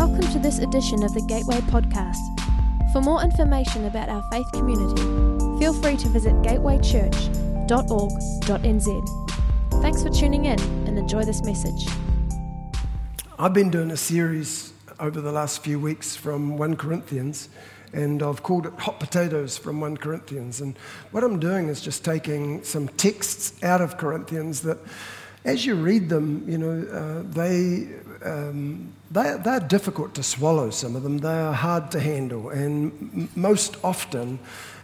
Welcome to this edition of the Gateway Podcast. For more information about our faith community, feel free to visit gatewaychurch.org.nz. Thanks for tuning in and enjoy this message. I've been doing a series over the last few weeks from 1 Corinthians, and I've called it Hot Potatoes from 1 Corinthians. And what I'm doing is just taking some texts out of Corinthians that, as you read them, you know, uh, they um, they, they're difficult to swallow, some of them. They are hard to handle. And m- most often,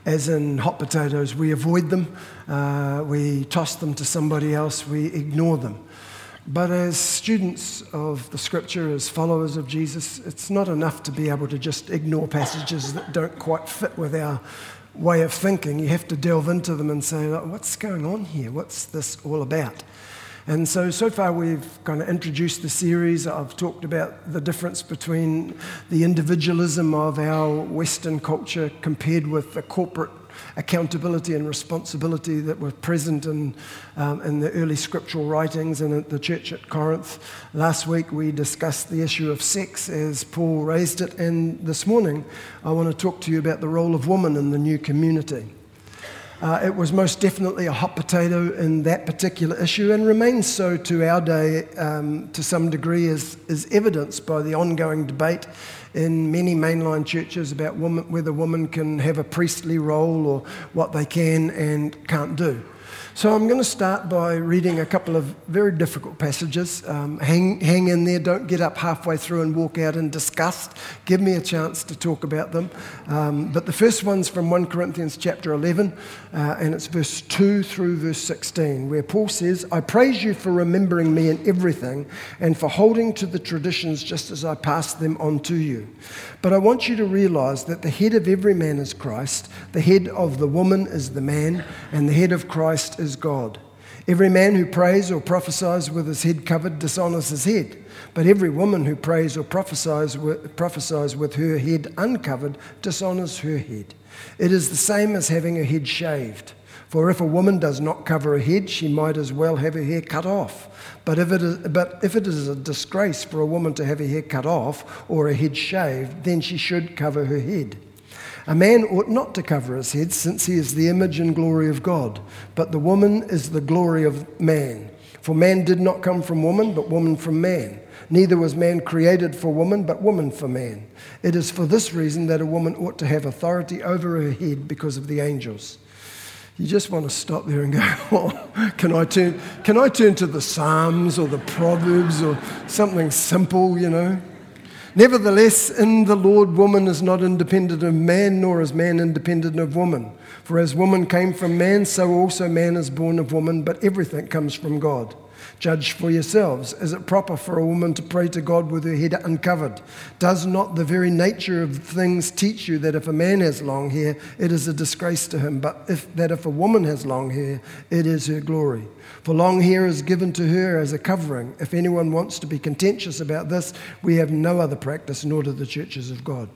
as in hot potatoes, we avoid them, uh, we toss them to somebody else, we ignore them. But as students of the scripture, as followers of Jesus, it's not enough to be able to just ignore passages that don't quite fit with our way of thinking. You have to delve into them and say, what's going on here? What's this all about? And so, so far we've kind of introduced the series. I've talked about the difference between the individualism of our Western culture compared with the corporate accountability and responsibility that were present in, um, in the early scriptural writings and at the church at Corinth. Last week we discussed the issue of sex as Paul raised it, and this morning I want to talk to you about the role of woman in the new community. Uh, it was most definitely a hot potato in that particular issue and remains so to our day um, to some degree, as is evidenced by the ongoing debate in many mainline churches about woman, whether women can have a priestly role or what they can and can't do. So I'm going to start by reading a couple of very difficult passages. Um, hang, hang in there, don't get up halfway through and walk out in disgust. Give me a chance to talk about them. Um, but the first one's from 1 Corinthians chapter 11, uh, and it's verse 2 through verse 16, where Paul says, I praise you for remembering me in everything and for holding to the traditions just as I passed them on to you. But I want you to realize that the head of every man is Christ, the head of the woman is the man, and the head of Christ is God. Every man who prays or prophesies with his head covered dishonors his head, but every woman who prays or prophesies with, prophesies with her head uncovered dishonors her head. It is the same as having her head shaved. For if a woman does not cover her head, she might as well have her hair cut off. But if, it is, but if it is a disgrace for a woman to have her hair cut off or her head shaved, then she should cover her head. A man ought not to cover his head, since he is the image and glory of God, but the woman is the glory of man. For man did not come from woman, but woman from man. Neither was man created for woman, but woman for man. It is for this reason that a woman ought to have authority over her head because of the angels. You just want to stop there and go, oh, can, I turn, can I turn to the Psalms or the Proverbs or something simple, you know? Nevertheless, in the Lord, woman is not independent of man, nor is man independent of woman. For as woman came from man, so also man is born of woman, but everything comes from God. Judge for yourselves. Is it proper for a woman to pray to God with her head uncovered? Does not the very nature of things teach you that if a man has long hair, it is a disgrace to him, but if, that if a woman has long hair, it is her glory? For long hair is given to her as a covering. If anyone wants to be contentious about this, we have no other practice, nor do the churches of God.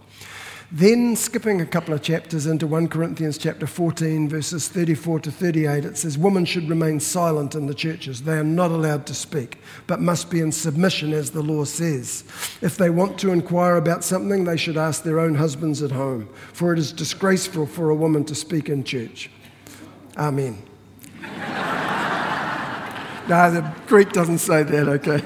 Then, skipping a couple of chapters into 1 Corinthians chapter 14, verses 34 to 38, it says, Women should remain silent in the churches. They are not allowed to speak, but must be in submission, as the law says. If they want to inquire about something, they should ask their own husbands at home, for it is disgraceful for a woman to speak in church. Amen. No, the Greek doesn't say that, okay?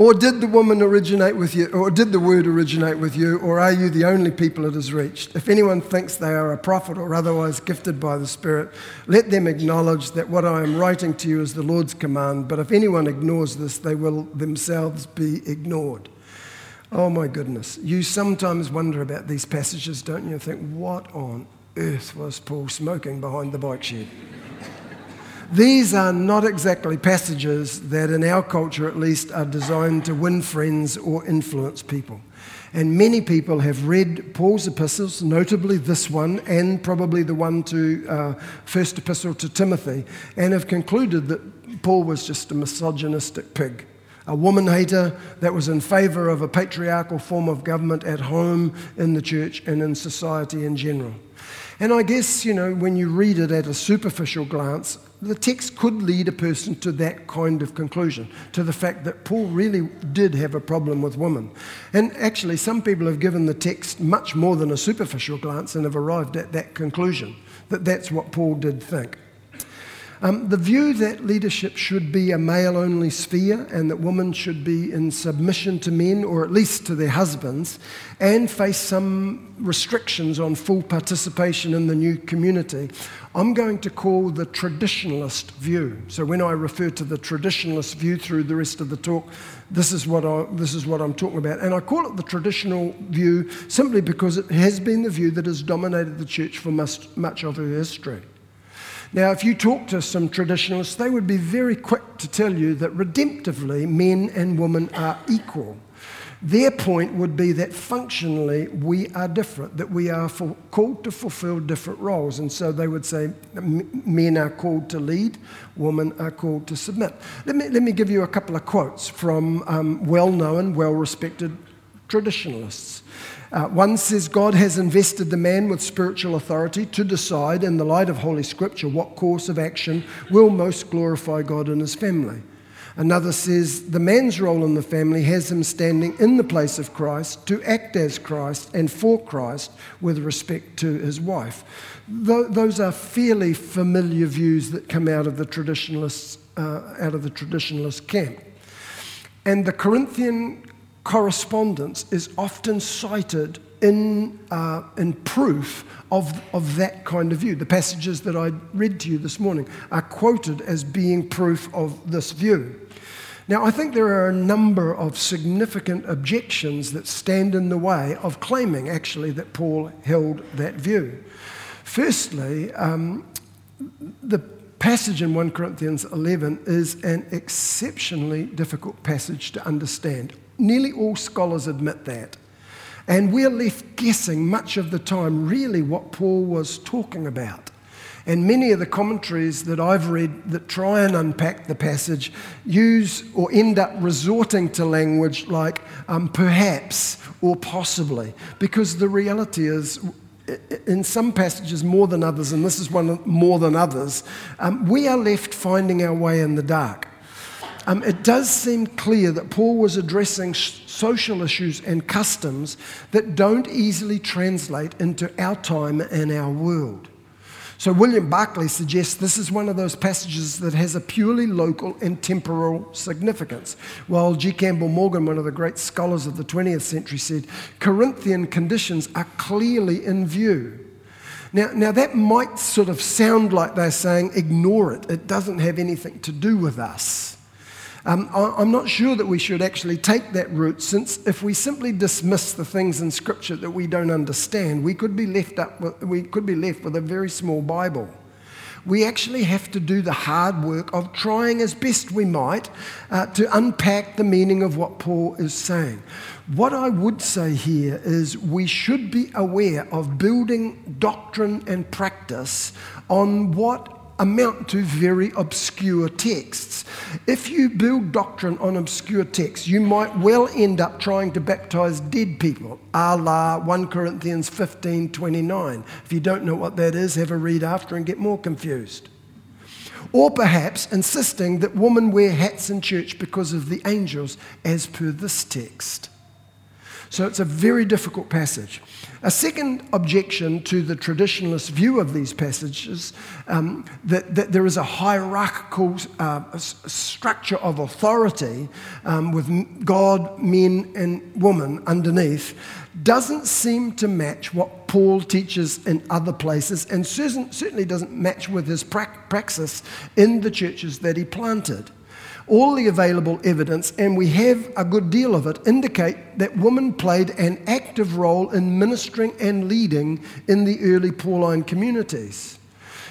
Or did the woman originate with you, or did the word originate with you, or are you the only people it has reached? If anyone thinks they are a prophet or otherwise gifted by the Spirit, let them acknowledge that what I am writing to you is the Lord's command. But if anyone ignores this, they will themselves be ignored. Oh my goodness. You sometimes wonder about these passages, don't you? Think, what on earth was Paul smoking behind the bike shed? These are not exactly passages that, in our culture at least, are designed to win friends or influence people. And many people have read Paul's epistles, notably this one, and probably the one to uh, First Epistle to Timothy, and have concluded that Paul was just a misogynistic pig, a woman hater that was in favor of a patriarchal form of government at home, in the church, and in society in general. And I guess, you know, when you read it at a superficial glance, the text could lead a person to that kind of conclusion, to the fact that Paul really did have a problem with women. And actually, some people have given the text much more than a superficial glance and have arrived at that conclusion, that that's what Paul did think. Um, the view that leadership should be a male only sphere and that women should be in submission to men or at least to their husbands and face some restrictions on full participation in the new community, I'm going to call the traditionalist view. So when I refer to the traditionalist view through the rest of the talk, this is what, I, this is what I'm talking about. And I call it the traditional view simply because it has been the view that has dominated the church for much, much of her history. Now, if you talk to some traditionalists, they would be very quick to tell you that redemptively, men and women are equal. Their point would be that functionally we are different, that we are for, called to fulfill different roles. And so they would say men are called to lead, women are called to submit. Let me, let me give you a couple of quotes from um, well known, well respected traditionalists. Uh, one says God has invested the man with spiritual authority to decide, in the light of Holy Scripture, what course of action will most glorify God and his family. Another says the man's role in the family has him standing in the place of Christ to act as Christ and for Christ with respect to his wife. Th- those are fairly familiar views that come out of the traditionalists, uh, out of the traditionalist camp. And the Corinthian correspondence is often cited in, uh, in proof of, of that kind of view. The passages that I read to you this morning are quoted as being proof of this view. Now, I think there are a number of significant objections that stand in the way of claiming actually that Paul held that view. Firstly, um, the passage in 1 Corinthians 11 is an exceptionally difficult passage to understand. Nearly all scholars admit that. And we're left guessing much of the time really what Paul was talking about. And many of the commentaries that I've read that try and unpack the passage use or end up resorting to language like um, perhaps or possibly, because the reality is in some passages more than others, and this is one more than others, um, we are left finding our way in the dark um, it does seem clear that Paul was addressing social issues and customs that don't easily translate into our time and our world. So, William Barclay suggests this is one of those passages that has a purely local and temporal significance. While G. Campbell Morgan, one of the great scholars of the 20th century, said Corinthian conditions are clearly in view. Now, now, that might sort of sound like they're saying, ignore it, it doesn't have anything to do with us. Um, I'm not sure that we should actually take that route, since if we simply dismiss the things in Scripture that we don't understand, we could be left, up with, we could be left with a very small Bible. We actually have to do the hard work of trying as best we might uh, to unpack the meaning of what Paul is saying. What I would say here is we should be aware of building doctrine and practice on what amount to very obscure texts. If you build doctrine on obscure texts, you might well end up trying to baptize dead people, a la 1 Corinthians 15 29. If you don't know what that is, have a read after and get more confused. Or perhaps insisting that women wear hats in church because of the angels, as per this text. So it's a very difficult passage. A second objection to the traditionalist view of these passages um, that, that, there is a hierarchical uh, structure of authority um, with God, men, and woman underneath doesn't seem to match what Paul teaches in other places and certainly doesn't match with his praxis in the churches that he planted all the available evidence, and we have a good deal of it, indicate that women played an active role in ministering and leading in the early Pauline communities.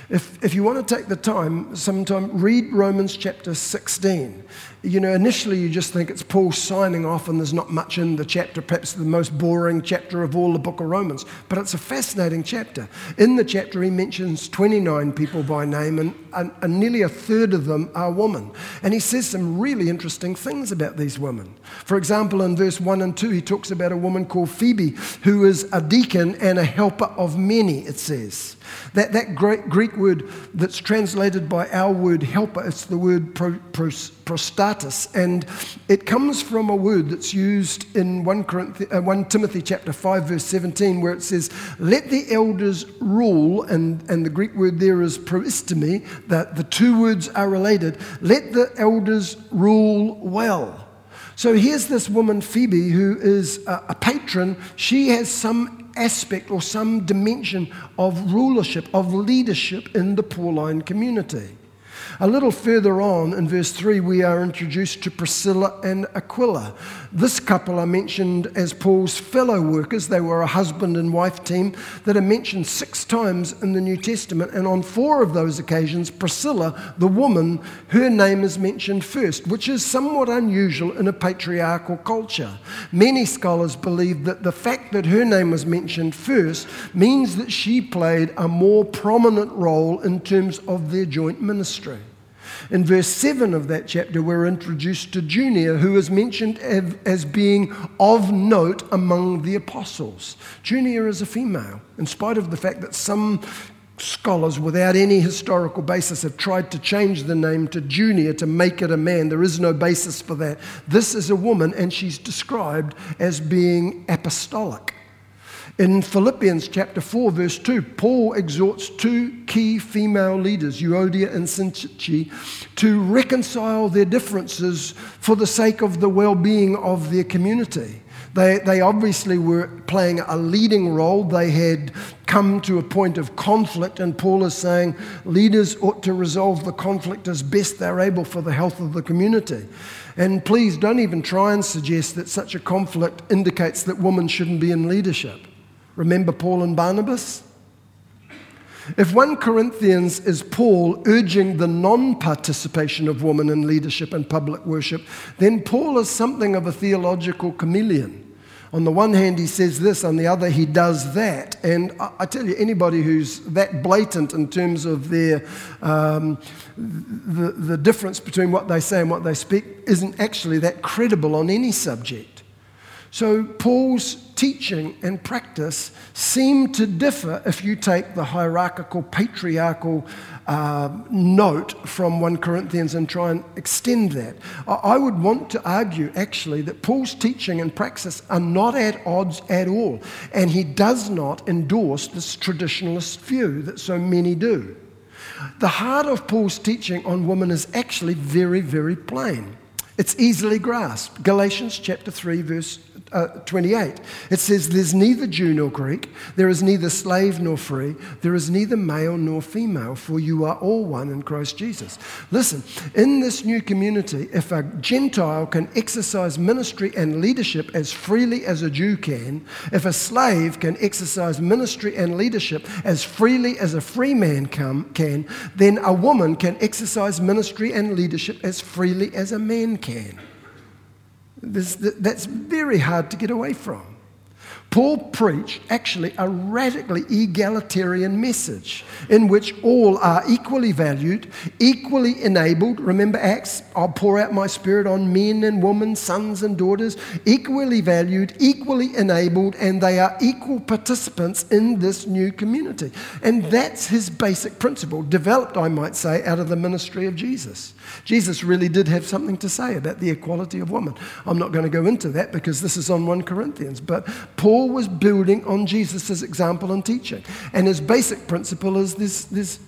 If, if you want to take the time, sometime read Romans chapter 16. you know, initially you just think it's Paul signing off and there's not much in the chapter, perhaps the most boring chapter of all the book of Romans. But it's a fascinating chapter. In the chapter, he mentions 29 people by name, and, and, and nearly a third of them are women. And he says some really interesting things about these women. For example, in verse 1 and 2, he talks about a woman called Phoebe, who is a deacon and a helper of many, it says. That, that Greek word that's translated by our word helper, it's the word pro, pro, prostatis, and it comes from a word that's used in 1, uh, 1 Timothy chapter 5, verse 17, where it says, Let the elders rule, and, and the Greek word there is proistemi, that the two words are related. Let the elders rule well. So here's this woman, Phoebe, who is a patron. She has some aspect or some dimension of rulership, of leadership in the Pauline community. A little further on in verse 3, we are introduced to Priscilla and Aquila. This couple are mentioned as Paul's fellow workers. They were a husband and wife team that are mentioned six times in the New Testament. And on four of those occasions, Priscilla, the woman, her name is mentioned first, which is somewhat unusual in a patriarchal culture. Many scholars believe that the fact that her name was mentioned first means that she played a more prominent role in terms of their joint ministry. In verse 7 of that chapter, we're introduced to Junia, who is mentioned as being of note among the apostles. Junia is a female, in spite of the fact that some scholars, without any historical basis, have tried to change the name to Junias to make it a man. There is no basis for that. This is a woman, and she's described as being apostolic. In Philippians chapter 4, verse 2, Paul exhorts two key female leaders, Euodia and Syntyche, to reconcile their differences for the sake of the well being of their community. They, they obviously were playing a leading role. They had come to a point of conflict, and Paul is saying leaders ought to resolve the conflict as best they're able for the health of the community. And please don't even try and suggest that such a conflict indicates that women shouldn't be in leadership. Remember Paul and Barnabas? If 1 Corinthians is Paul urging the non participation of women in leadership and public worship, then Paul is something of a theological chameleon. On the one hand, he says this, on the other, he does that. And I, tell you, anybody who's that blatant in terms of their, um, the, the difference between what they say and what they speak isn't actually that credible on any subject. So, Paul's teaching and practice seem to differ if you take the hierarchical, patriarchal uh, note from 1 Corinthians and try and extend that. I would want to argue, actually, that Paul's teaching and praxis are not at odds at all, and he does not endorse this traditionalist view that so many do. The heart of Paul's teaching on women is actually very, very plain. It's easily grasped. Galatians chapter 3, verse uh, 28. It says, There's neither Jew nor Greek, there is neither slave nor free, there is neither male nor female, for you are all one in Christ Jesus. Listen, in this new community, if a Gentile can exercise ministry and leadership as freely as a Jew can, if a slave can exercise ministry and leadership as freely as a free man can, then a woman can exercise ministry and leadership as freely as a man can. This, that's very hard to get away from. Paul preached actually a radically egalitarian message in which all are equally valued, equally enabled. Remember Acts? I'll pour out my spirit on men and women, sons and daughters, equally valued, equally enabled, and they are equal participants in this new community. And that's his basic principle, developed, I might say, out of the ministry of Jesus. Jesus really did have something to say about the equality of women. I'm not going to go into that because this is on 1 Corinthians, but Paul was building on Jesus' example and teaching. And his basic principle is this, this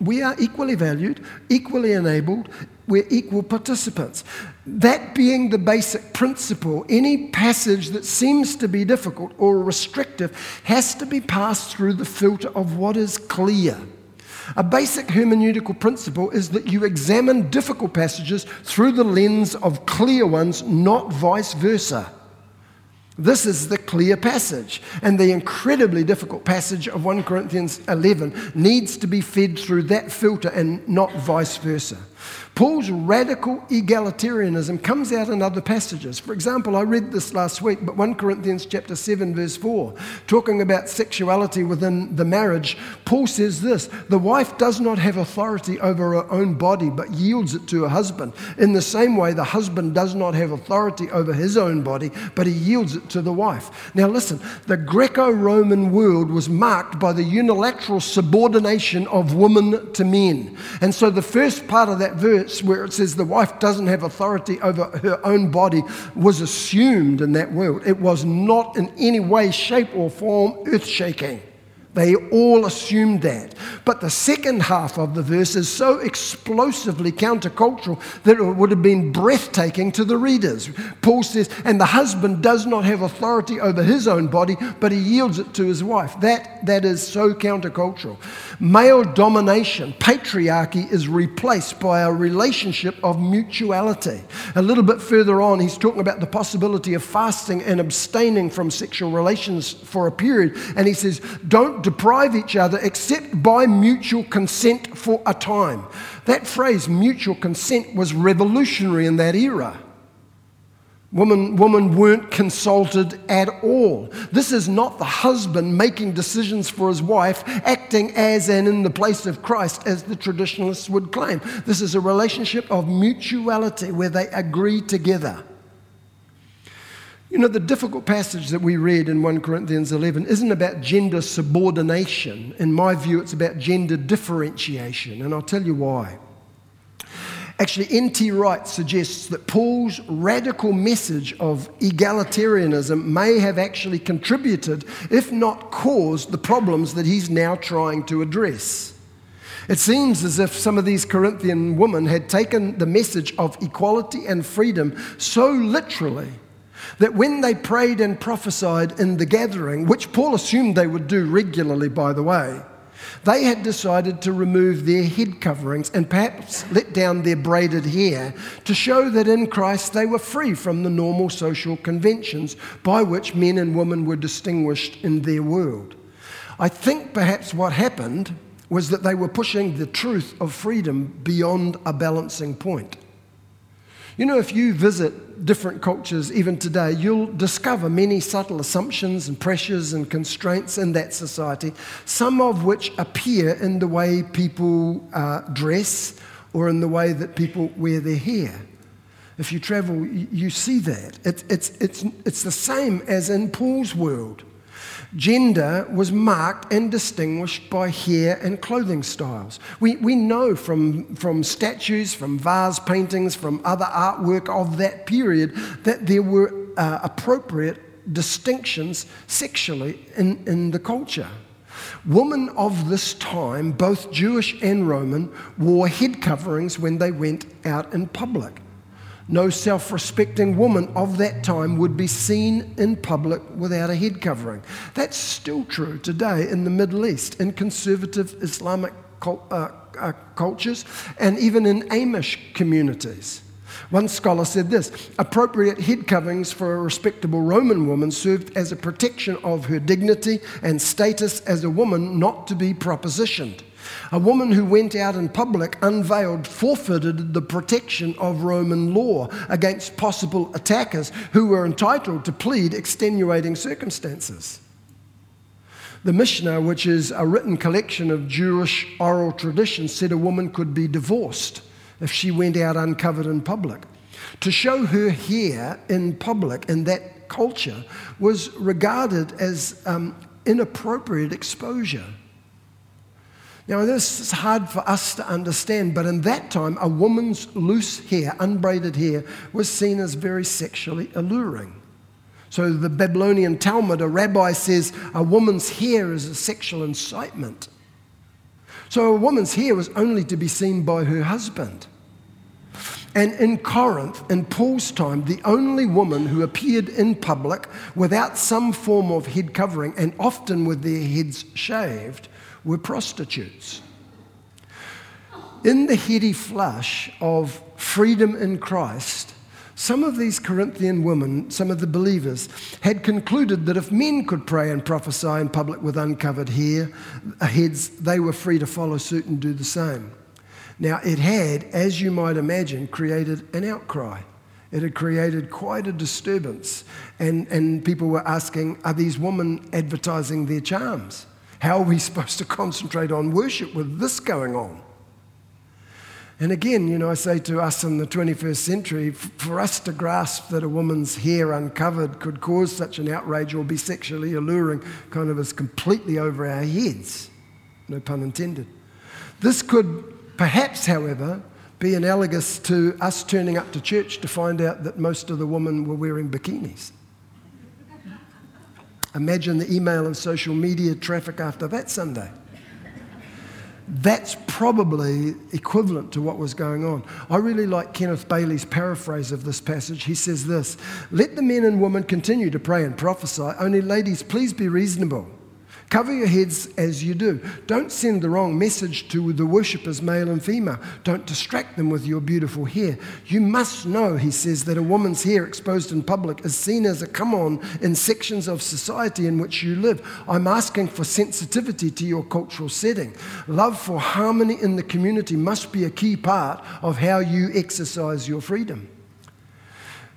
we are equally valued, equally enabled, we're equal participants. That being the basic principle, any passage that seems to be difficult or restrictive has to be passed through the filter of what is clear. A basic hermeneutical principle is that you examine difficult passages through the lens of clear ones, not vice versa. This is the clear passage. And the incredibly difficult passage of 1 Corinthians 11 needs to be fed through that filter and not vice versa. Paul's radical egalitarianism comes out in other passages. For example, I read this last week, but 1 Corinthians chapter 7 verse 4, talking about sexuality within the marriage, Paul says this, the wife does not have authority over her own body, but yields it to her husband. In the same way, the husband does not have authority over his own body, but he yields it to the wife. Now listen, the Greco-Roman world was marked by the unilateral subordination of women to men. And so the first part of that verse where it says the wife doesn't have authority over her own body was assumed in that world. It was not in any way, shape, or form earth shaking. They all assumed that. But the second half of the verse is so explosively countercultural that it would have been breathtaking to the readers. Paul says, And the husband does not have authority over his own body, but he yields it to his wife. That, that is so countercultural. Male domination, patriarchy, is replaced by a relationship of mutuality. A little bit further on, he's talking about the possibility of fasting and abstaining from sexual relations for a period. And he says, Don't deprive each other except by mutual consent for a time. That phrase, mutual consent, was revolutionary in that era. Women, women weren't consulted at all. This is not the husband making decisions for his wife, acting as and in the place of Christ, as the traditionalists would claim. This is a relationship of mutuality where they agree together. You know, the difficult passage that we read in 1 Corinthians 11 isn't about gender subordination. In my view, it's about gender differentiation, and I'll tell you why. Actually, N.T. Wright suggests that Paul's radical message of egalitarianism may have actually contributed, if not caused, the problems that he's now trying to address. It seems as if some of these Corinthian women had taken the message of equality and freedom so literally that when they prayed and prophesied in the gathering, which Paul assumed they would do regularly, by the way, they had decided to remove their head coverings and perhaps let down their braided hair to show that in Christ they were free from the normal social conventions by which men and women were distinguished in their world. I think perhaps what happened was that they were pushing the truth of freedom beyond a balancing point. You know, if you visit different cultures even today, you'll discover many subtle assumptions and pressures and constraints in that society, some of which appear in the way people uh, dress or in the way that people wear their hair. If you travel, you see that. It, it's, it's, it's the same as in Paul's world. Gender was marked and distinguished by hair and clothing styles. We, we know from, from statues, from vase paintings, from other artwork of that period that there were uh, appropriate distinctions sexually in, in the culture. Women of this time, both Jewish and Roman, wore head coverings when they went out in public. No self respecting woman of that time would be seen in public without a head covering. That's still true today in the Middle East, in conservative Islamic uh, uh, cultures, and even in Amish communities. One scholar said this appropriate head coverings for a respectable Roman woman served as a protection of her dignity and status as a woman not to be propositioned. A woman who went out in public unveiled forfeited the protection of Roman law against possible attackers who were entitled to plead extenuating circumstances. The Mishnah, which is a written collection of Jewish oral traditions, said a woman could be divorced if she went out uncovered in public. To show her hair in public in that culture was regarded as um, inappropriate exposure. Now, this is hard for us to understand, but in that time, a woman's loose hair, unbraided hair, was seen as very sexually alluring. So, the Babylonian Talmud, a rabbi says a woman's hair is a sexual incitement. So, a woman's hair was only to be seen by her husband. And in Corinth, in Paul's time, the only woman who appeared in public without some form of head covering and often with their heads shaved were prostitutes. In the heady flush of freedom in Christ, some of these Corinthian women, some of the believers, had concluded that if men could pray and prophesy in public with uncovered hair, uh, heads, they were free to follow suit and do the same. Now, it had, as you might imagine, created an outcry. It had created quite a disturbance. And, and people were asking, are these women advertising their charms? How are we supposed to concentrate on worship with this going on? And again, you know, I say to us in the 21st century, for us to grasp that a woman's hair uncovered could cause such an outrage or be sexually alluring kind of is completely over our heads. No pun intended. This could perhaps, however, be analogous to us turning up to church to find out that most of the women were wearing bikinis. Imagine the email and social media traffic after that Sunday. That's probably equivalent to what was going on. I really like Kenneth Bailey's paraphrase of this passage. He says this Let the men and women continue to pray and prophesy, only, ladies, please be reasonable. Cover your heads as you do. Don't send the wrong message to the worshippers, male and female. Don't distract them with your beautiful hair. You must know, he says, that a woman's hair exposed in public is seen as a come on in sections of society in which you live. I'm asking for sensitivity to your cultural setting. Love for harmony in the community must be a key part of how you exercise your freedom.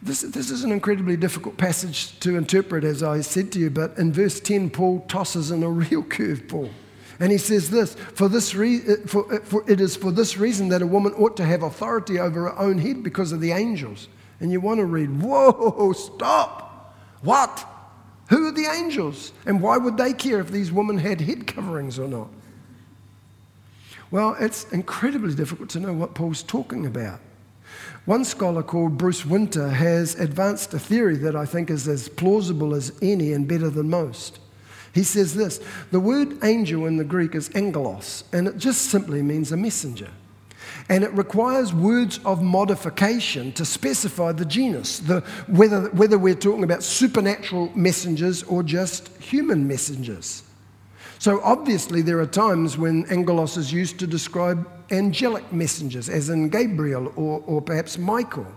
This, this is an incredibly difficult passage to interpret, as I said to you, but in verse 10, Paul tosses in a real curveball. And he says this for, this re- uh, for, uh, for It is for this reason that a woman ought to have authority over her own head because of the angels. And you want to read, whoa, stop. What? Who are the angels? And why would they care if these women had head coverings or not? Well, it's incredibly difficult to know what Paul's talking about. One scholar called Bruce Winter has advanced a theory that I think is as plausible as any and better than most. He says this the word angel in the Greek is angelos, and it just simply means a messenger. And it requires words of modification to specify the genus, the, whether, whether we're talking about supernatural messengers or just human messengers. So obviously, there are times when angelos is used to describe angelic messengers, as in Gabriel or, or perhaps Michael.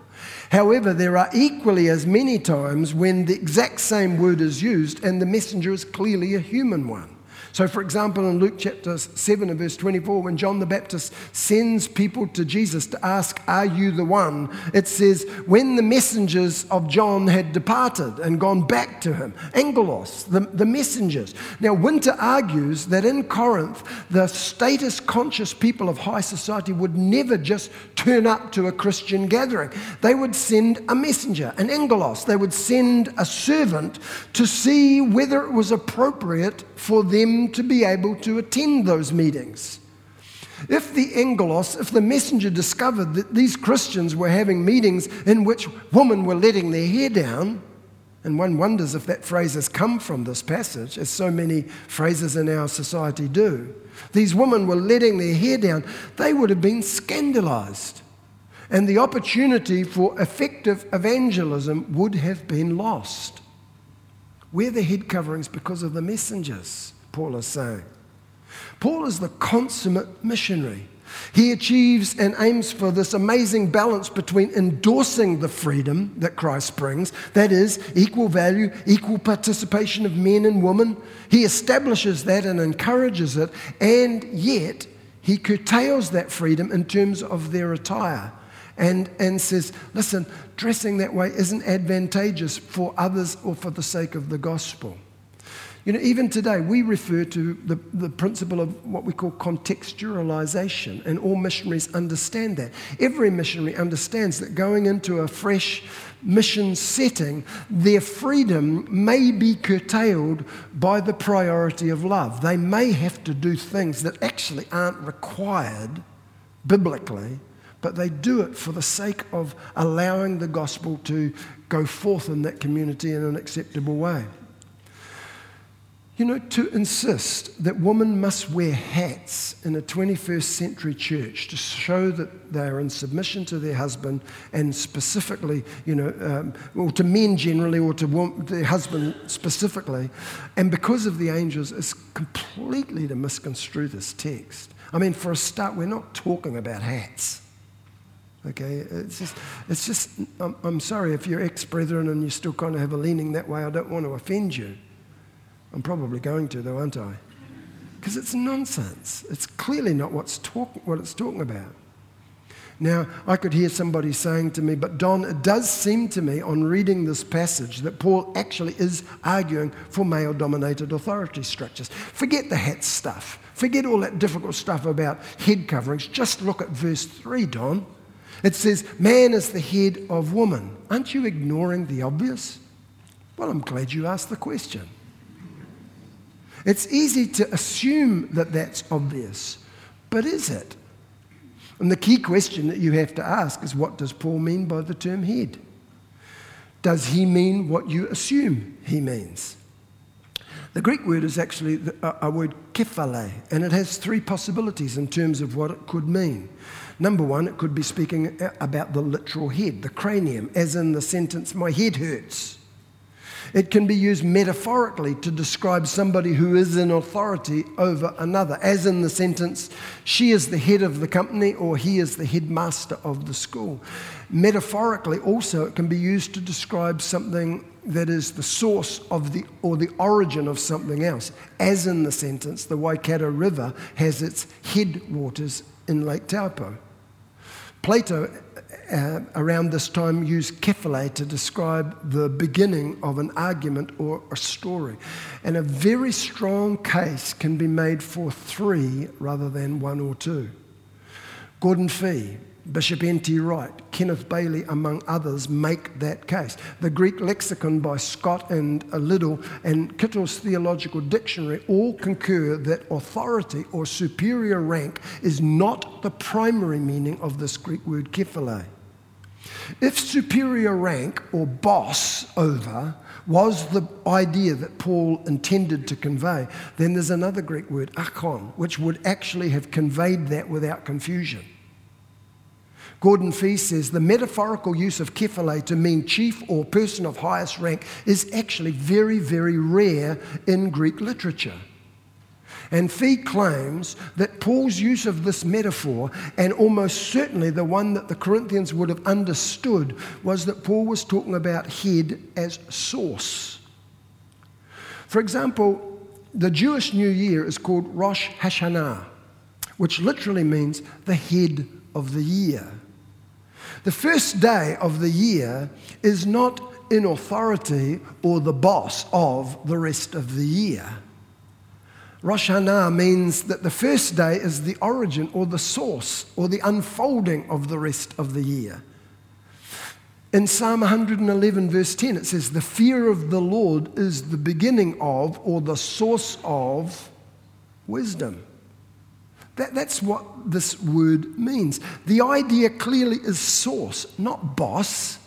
However, there are equally as many times when the exact same word is used and the messenger is clearly a human one. So, for example, in Luke chapter 7 and verse 24, when John the Baptist sends people to Jesus to ask, Are you the one? It says, When the messengers of John had departed and gone back to him, angelos, the, the messengers. Now, Winter argues that in Corinth, the status conscious people of high society would never just turn up to a Christian gathering. They would send a messenger, an angelos. They would send a servant to see whether it was appropriate for them to be able to attend those meetings. If the angelos, if the messenger discovered that these Christians were having meetings in which women were letting their hair down, and one wonders if that phrase has come from this passage, as so many phrases in our society do. These women were letting their hair down, they would have been scandalized. And the opportunity for effective evangelism would have been lost. Wear the head coverings because of the messengers, Paul is saying. Paul is the consummate missionary. He achieves and aims for this amazing balance between endorsing the freedom that Christ brings, that is, equal value, equal participation of men and women. He establishes that and encourages it, and yet he curtails that freedom in terms of their attire and, and says, listen, dressing that way isn't advantageous for others or for the sake of the gospel. You know, even today, we refer to the, the principle of what we call contextualization, and all missionaries understand that. Every missionary understands that going into a fresh mission setting, their freedom may be curtailed by the priority of love. They may have to do things that actually aren't required biblically but they do it for the sake of allowing the gospel to go forth in that community in an acceptable way. You know, to insist that women must wear hats in a 21st century church to show that they are in submission to their husband and specifically, you know, um, or to men generally or to their husband specifically, and because of the angels, is completely to misconstrue this text. I mean, for a start, we're not talking about hats. Okay, it's just, it's just I'm, I'm sorry if you're ex brethren and you still kind of have a leaning that way. I don't want to offend you. I'm probably going to, though, aren't I? Because it's nonsense. It's clearly not what's talk, what it's talking about. Now, I could hear somebody saying to me, but Don, it does seem to me on reading this passage that Paul actually is arguing for male dominated authority structures. Forget the hat stuff, forget all that difficult stuff about head coverings. Just look at verse 3, Don. It says, Man is the head of woman. Aren't you ignoring the obvious? Well, I'm glad you asked the question. It's easy to assume that that's obvious, but is it? And the key question that you have to ask is what does Paul mean by the term head? Does he mean what you assume he means? The Greek word is actually a word kephale, and it has three possibilities in terms of what it could mean. Number one, it could be speaking about the literal head, the cranium, as in the sentence, My head hurts. It can be used metaphorically to describe somebody who is in authority over another, as in the sentence, she is the head of the company or he is the headmaster of the school. Metaphorically, also, it can be used to describe something that is the source of the or the origin of something else, as in the sentence, the Waikato River has its headwaters in Lake Taupo. Plato uh, around this time used kephale to describe the beginning of an argument or a story. And a very strong case can be made for three rather than one or two. Gordon Fee Bishop N.T. Wright, Kenneth Bailey, among others, make that case. The Greek lexicon by Scott and Liddell and Kittel's Theological Dictionary all concur that authority or superior rank is not the primary meaning of this Greek word kephale. If superior rank or boss over was the idea that Paul intended to convey, then there's another Greek word, archon, which would actually have conveyed that without confusion. Gordon Fee says the metaphorical use of kephale to mean chief or person of highest rank is actually very, very rare in Greek literature. And Fee claims that Paul's use of this metaphor, and almost certainly the one that the Corinthians would have understood, was that Paul was talking about head as source. For example, the Jewish New Year is called Rosh Hashanah, which literally means the head of the year. The first day of the year is not in authority or the boss of the rest of the year. Rosh Hashanah means that the first day is the origin or the source or the unfolding of the rest of the year. In Psalm 111, verse 10, it says, The fear of the Lord is the beginning of or the source of wisdom. That, that's what this word means. The idea clearly is source, not boss.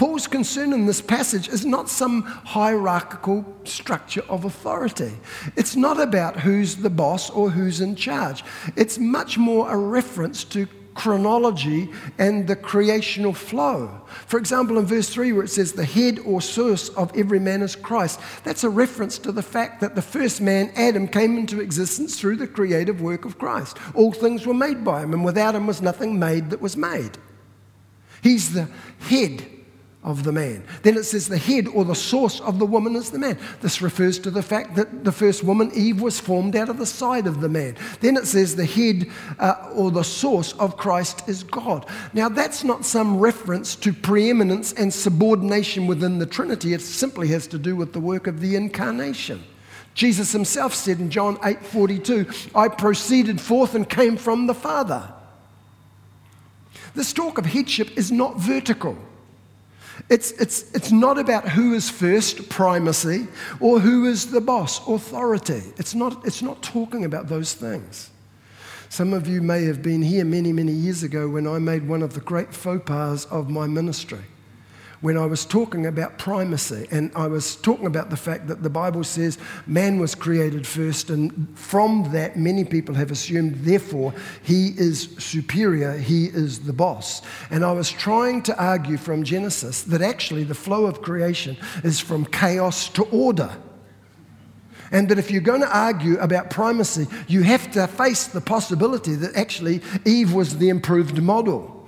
Paul's concern in this passage is not some hierarchical structure of authority. It's not about who's the boss or who's in charge. It's much more a reference to chronology and the creational flow. For example, in verse 3, where it says, The head or source of every man is Christ, that's a reference to the fact that the first man, Adam, came into existence through the creative work of Christ. All things were made by him, and without him was nothing made that was made. He's the head of the man. Then it says the head or the source of the woman is the man. This refers to the fact that the first woman, Eve, was formed out of the side of the man. Then it says the head uh, or the source of Christ is God. Now, that's not some reference to preeminence and subordination within the Trinity. It simply has to do with the work of the incarnation. Jesus himself said in John 8 42, I proceeded forth and came from the Father. This talk of headship is not vertical. It's, it's, it's not about who is first, primacy, or who is the boss, authority. It's not, it's not talking about those things. Some of you may have been here many, many years ago when I made one of the great faux pas of my ministry when I was talking about primacy. And I was talking about the fact that the Bible says man was created first, and from that, many people have assumed, therefore, he is superior, he is the boss. And I was trying to argue from Genesis that actually the flow of creation is from chaos to order. And that if you're going to argue about primacy, you have to face the possibility that actually Eve was the improved model.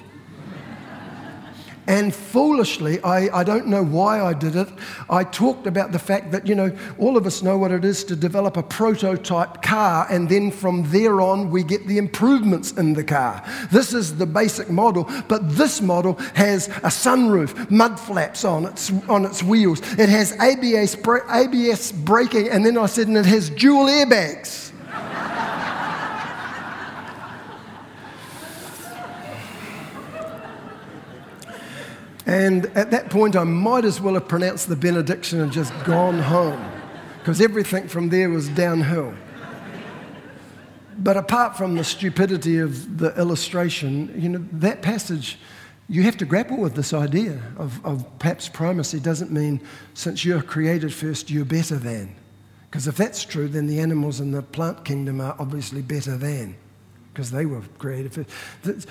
And foolishly, I, I don't know why I did it. I talked about the fact that, you know, all of us know what it is to develop a prototype car, and then from there on, we get the improvements in the car. This is the basic model, but this model has a sunroof, mud flaps on its, on its wheels. It has ABS, ABS braking, and then I said, and it has dual airbags. And at that point, I might as well have pronounced the benediction and just gone home, because everything from there was downhill. But apart from the stupidity of the illustration, you know, that passage, you have to grapple with this idea of, of perhaps primacy doesn't mean since you're created first, you're better than. Because if that's true, then the animals in the plant kingdom are obviously better than because they were created.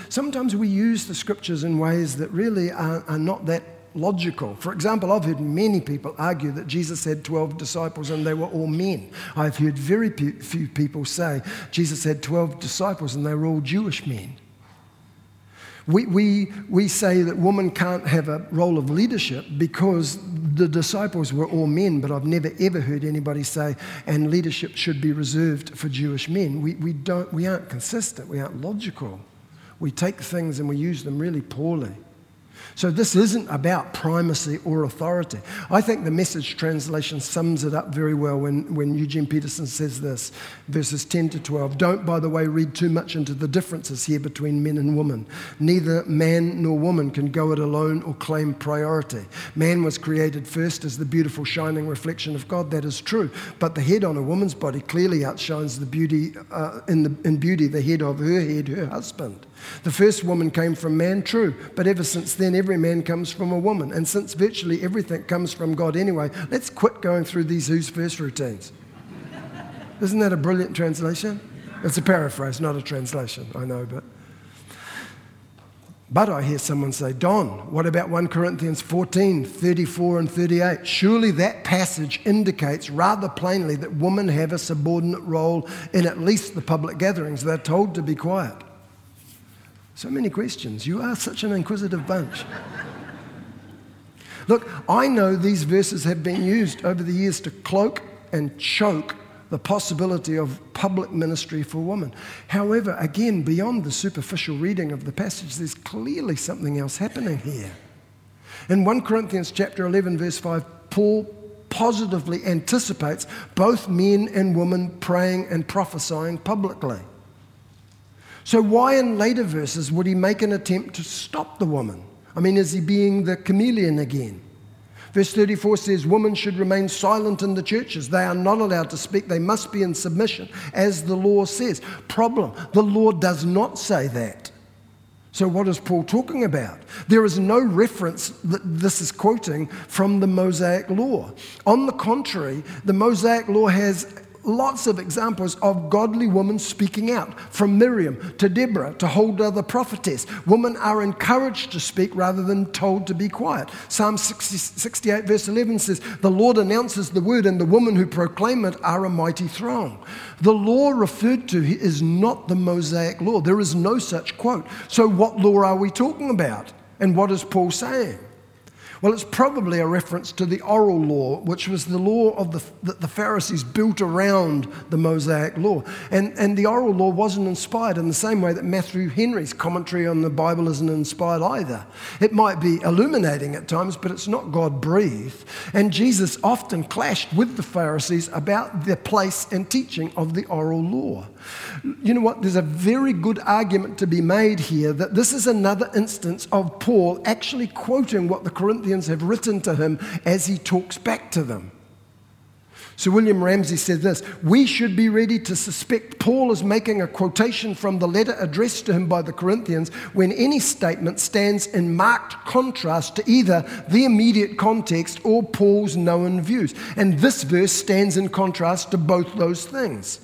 Sometimes we use the scriptures in ways that really are, are not that logical. For example, I've heard many people argue that Jesus had 12 disciples and they were all men. I've heard very few people say Jesus had 12 disciples and they were all Jewish men. We, we, we say that women can't have a role of leadership because the disciples were all men, but I've never ever heard anybody say, and leadership should be reserved for Jewish men. We, we, don't, we aren't consistent, we aren't logical. We take things and we use them really poorly. So, this isn't about primacy or authority. I think the message translation sums it up very well when, when Eugene Peterson says this, verses 10 to 12. Don't, by the way, read too much into the differences here between men and women. Neither man nor woman can go it alone or claim priority. Man was created first as the beautiful, shining reflection of God. That is true. But the head on a woman's body clearly outshines the beauty, uh, in, the, in beauty, the head of her head, her husband. The first woman came from man, true, but ever since then, every man comes from a woman. And since virtually everything comes from God anyway, let's quit going through these who's first routines. Isn't that a brilliant translation? It's a paraphrase, not a translation, I know, but. But I hear someone say, Don, what about 1 Corinthians 14, 34 and 38? Surely that passage indicates rather plainly that women have a subordinate role in at least the public gatherings. They're told to be quiet. So many questions. You are such an inquisitive bunch. Look, I know these verses have been used over the years to cloak and choke the possibility of public ministry for women. However, again, beyond the superficial reading of the passage, there's clearly something else happening here. In 1 Corinthians chapter 11 verse 5, Paul positively anticipates both men and women praying and prophesying publicly. So, why in later verses would he make an attempt to stop the woman? I mean, is he being the chameleon again? Verse 34 says, Women should remain silent in the churches. They are not allowed to speak. They must be in submission, as the law says. Problem the law does not say that. So, what is Paul talking about? There is no reference that this is quoting from the Mosaic law. On the contrary, the Mosaic law has lots of examples of godly women speaking out, from Miriam to Deborah to Huldah the prophetess. Women are encouraged to speak rather than told to be quiet. Psalm 60, 68, verse 11 says, The Lord announces the word, and the women who proclaim it are a mighty throng. The law referred to is not the Mosaic law. There is no such quote. So, what law are we talking about? And what is Paul saying? Well, it's probably a reference to the oral law, which was the law of the, that the Pharisees built around the Mosaic law. And, and the oral law wasn't inspired in the same way that Matthew Henry's commentary on the Bible isn't inspired either. It might be illuminating at times, but it's not God breathed. And Jesus often clashed with the Pharisees about the place and teaching of the oral law. You know what? There's a very good argument to be made here that this is another instance of Paul actually quoting what the Corinthians Corinthians have written to him as he talks back to them. So, William Ramsay said this We should be ready to suspect Paul is making a quotation from the letter addressed to him by the Corinthians when any statement stands in marked contrast to either the immediate context or Paul's known views. And this verse stands in contrast to both those things.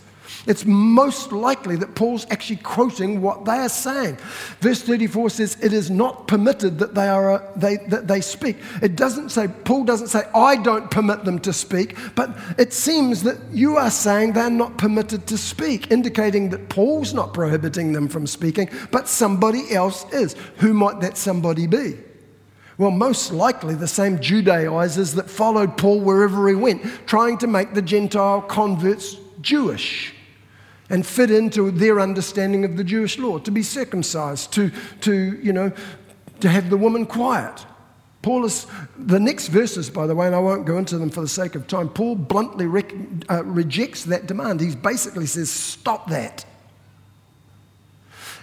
It's most likely that Paul's actually quoting what they are saying. Verse 34 says, It is not permitted that they, are, they, that they speak. It doesn't say, Paul doesn't say, I don't permit them to speak, but it seems that you are saying they're not permitted to speak, indicating that Paul's not prohibiting them from speaking, but somebody else is. Who might that somebody be? Well, most likely the same Judaizers that followed Paul wherever he went, trying to make the Gentile converts Jewish and fit into their understanding of the Jewish law, to be circumcised, to, to you know, to have the woman quiet. Paul is, the next verses, by the way, and I won't go into them for the sake of time, Paul bluntly rec, uh, rejects that demand. He basically says, stop that.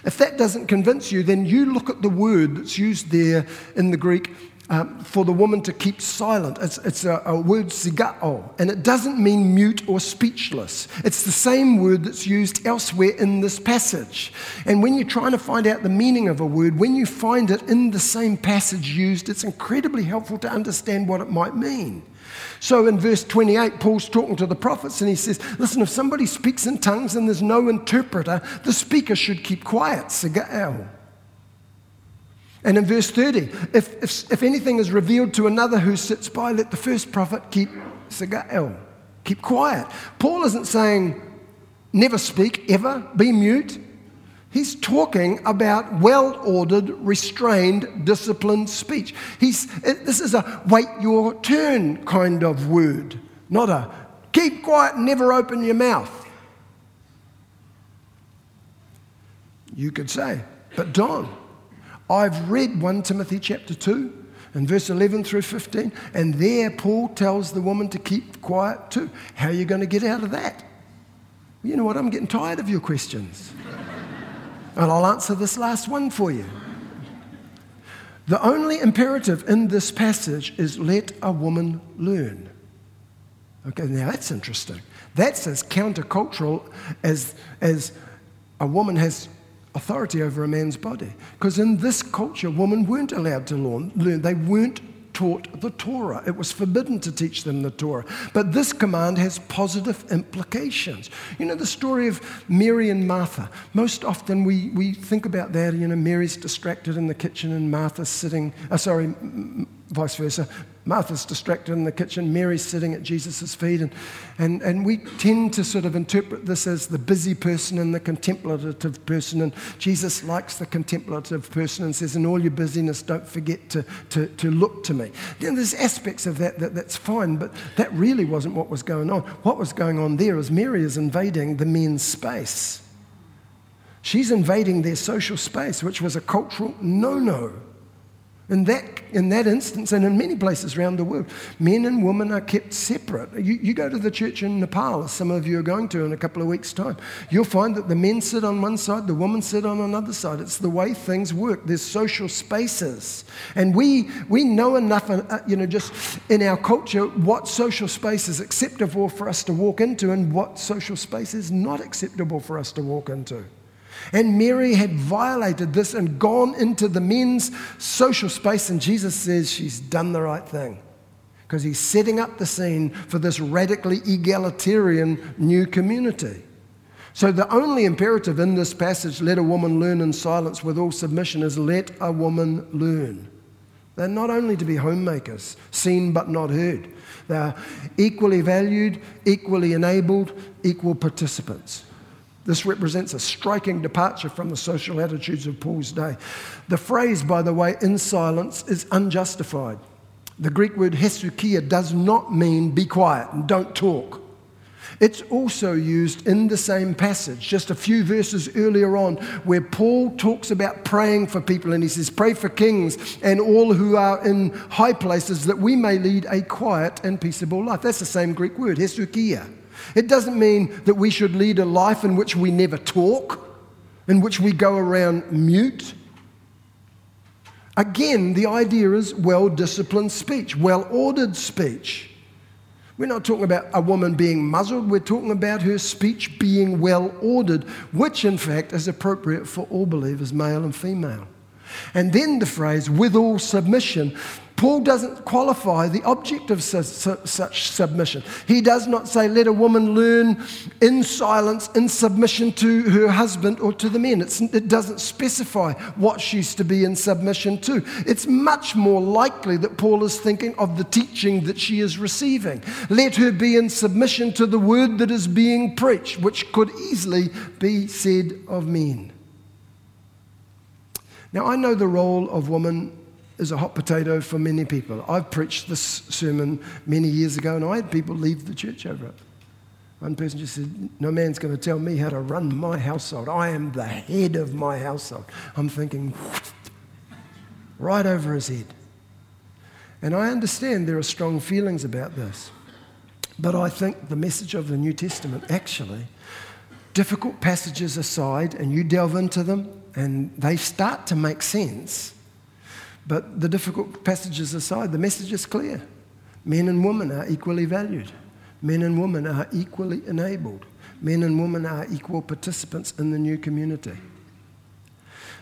If that doesn't convince you, then you look at the word that's used there in the Greek um, for the woman to keep silent. It's, it's a, a, word sigao, and it doesn't mean mute or speechless. It's the same word that's used elsewhere in this passage. And when you're trying to find out the meaning of a word, when you find it in the same passage used, it's incredibly helpful to understand what it might mean. So in verse 28, Paul's talking to the prophets and he says, Listen, if somebody speaks in tongues and there's no interpreter, the speaker should keep quiet. Sigao. And in verse 30, if, if, if anything is revealed to another who sits by, let the first prophet keep siga'el, keep quiet. Paul isn't saying never speak, ever, be mute. He's talking about well ordered, restrained, disciplined speech. He's, this is a wait your turn kind of word, not a keep quiet, never open your mouth. You could say, but Don, I've read 1 Timothy chapter 2 and verse 11 through 15, and there Paul tells the woman to keep quiet too. How are you going to get out of that? You know what? I'm getting tired of your questions. and I'll answer this last one for you. The only imperative in this passage is let a woman learn. Okay, now that's interesting. That's as countercultural as, as a woman has authority over a man's body. Because in this culture, women weren't allowed to learn, they weren't taught the Torah. It was forbidden to teach them the Torah. But this command has positive implications. You know, the story of Mary and Martha. Most often we, we think about that, you know, Mary's distracted in the kitchen and Martha's sitting, uh, sorry, vice versa. Martha's distracted in the kitchen, Mary's sitting at Jesus' feet. And, and, and we tend to sort of interpret this as the busy person and the contemplative person. And Jesus likes the contemplative person and says, In all your busyness, don't forget to, to, to look to me. Now, there's aspects of that, that that's fine, but that really wasn't what was going on. What was going on there is Mary is invading the men's space. She's invading their social space, which was a cultural no no. In that, in that instance, and in many places around the world, men and women are kept separate. You, you go to the church in Nepal, as some of you are going to in a couple of weeks' time, you'll find that the men sit on one side, the women sit on another side. It's the way things work. There's social spaces. And we, we know enough, uh, you know, just in our culture, what social space is acceptable for us to walk into and what social space is not acceptable for us to walk into. And Mary had violated this and gone into the men's social space, and Jesus says she's done the right thing because he's setting up the scene for this radically egalitarian new community. So, the only imperative in this passage, let a woman learn in silence with all submission, is let a woman learn. They're not only to be homemakers, seen but not heard. They're equally valued, equally enabled, equal participants. This represents a striking departure from the social attitudes of Paul's day. The phrase, by the way, in silence is unjustified. The Greek word hesukia does not mean be quiet and don't talk. It's also used in the same passage, just a few verses earlier on, where Paul talks about praying for people and he says, Pray for kings and all who are in high places that we may lead a quiet and peaceable life. That's the same Greek word, hesukia. It doesn't mean that we should lead a life in which we never talk, in which we go around mute. Again, the idea is well disciplined speech, well ordered speech. We're not talking about a woman being muzzled, we're talking about her speech being well ordered, which in fact is appropriate for all believers, male and female. And then the phrase, with all submission, Paul doesn't qualify the object of su- su- such submission. He does not say, let a woman learn in silence, in submission to her husband or to the men. It's, it doesn't specify what she's to be in submission to. It's much more likely that Paul is thinking of the teaching that she is receiving. Let her be in submission to the word that is being preached, which could easily be said of men. Now, I know the role of woman is a hot potato for many people. I've preached this sermon many years ago, and I had people leave the church over it. One person just said, No man's going to tell me how to run my household. I am the head of my household. I'm thinking, right over his head. And I understand there are strong feelings about this. But I think the message of the New Testament actually, difficult passages aside, and you delve into them, and they start to make sense. But the difficult passages aside, the message is clear. Men and women are equally valued. Men and women are equally enabled. Men and women are equal participants in the new community.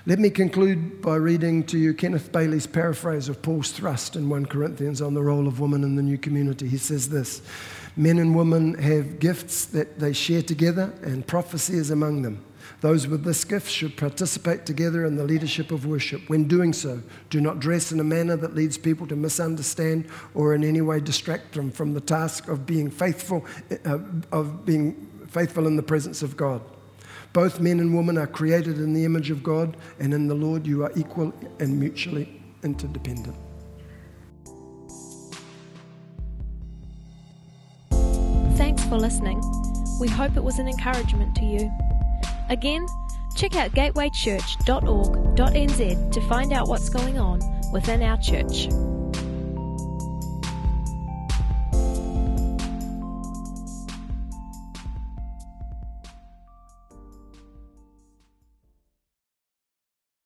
Let me conclude by reading to you Kenneth Bailey's paraphrase of Paul's thrust in 1 Corinthians on the role of women in the new community. He says this Men and women have gifts that they share together, and prophecy is among them. Those with this gift should participate together in the leadership of worship. When doing so, do not dress in a manner that leads people to misunderstand or in any way distract them from the task of being faithful, uh, of being faithful in the presence of God. Both men and women are created in the image of God, and in the Lord you are equal and mutually interdependent. Thanks for listening. We hope it was an encouragement to you. Again, check out gatewaychurch.org.nz to find out what's going on within our church.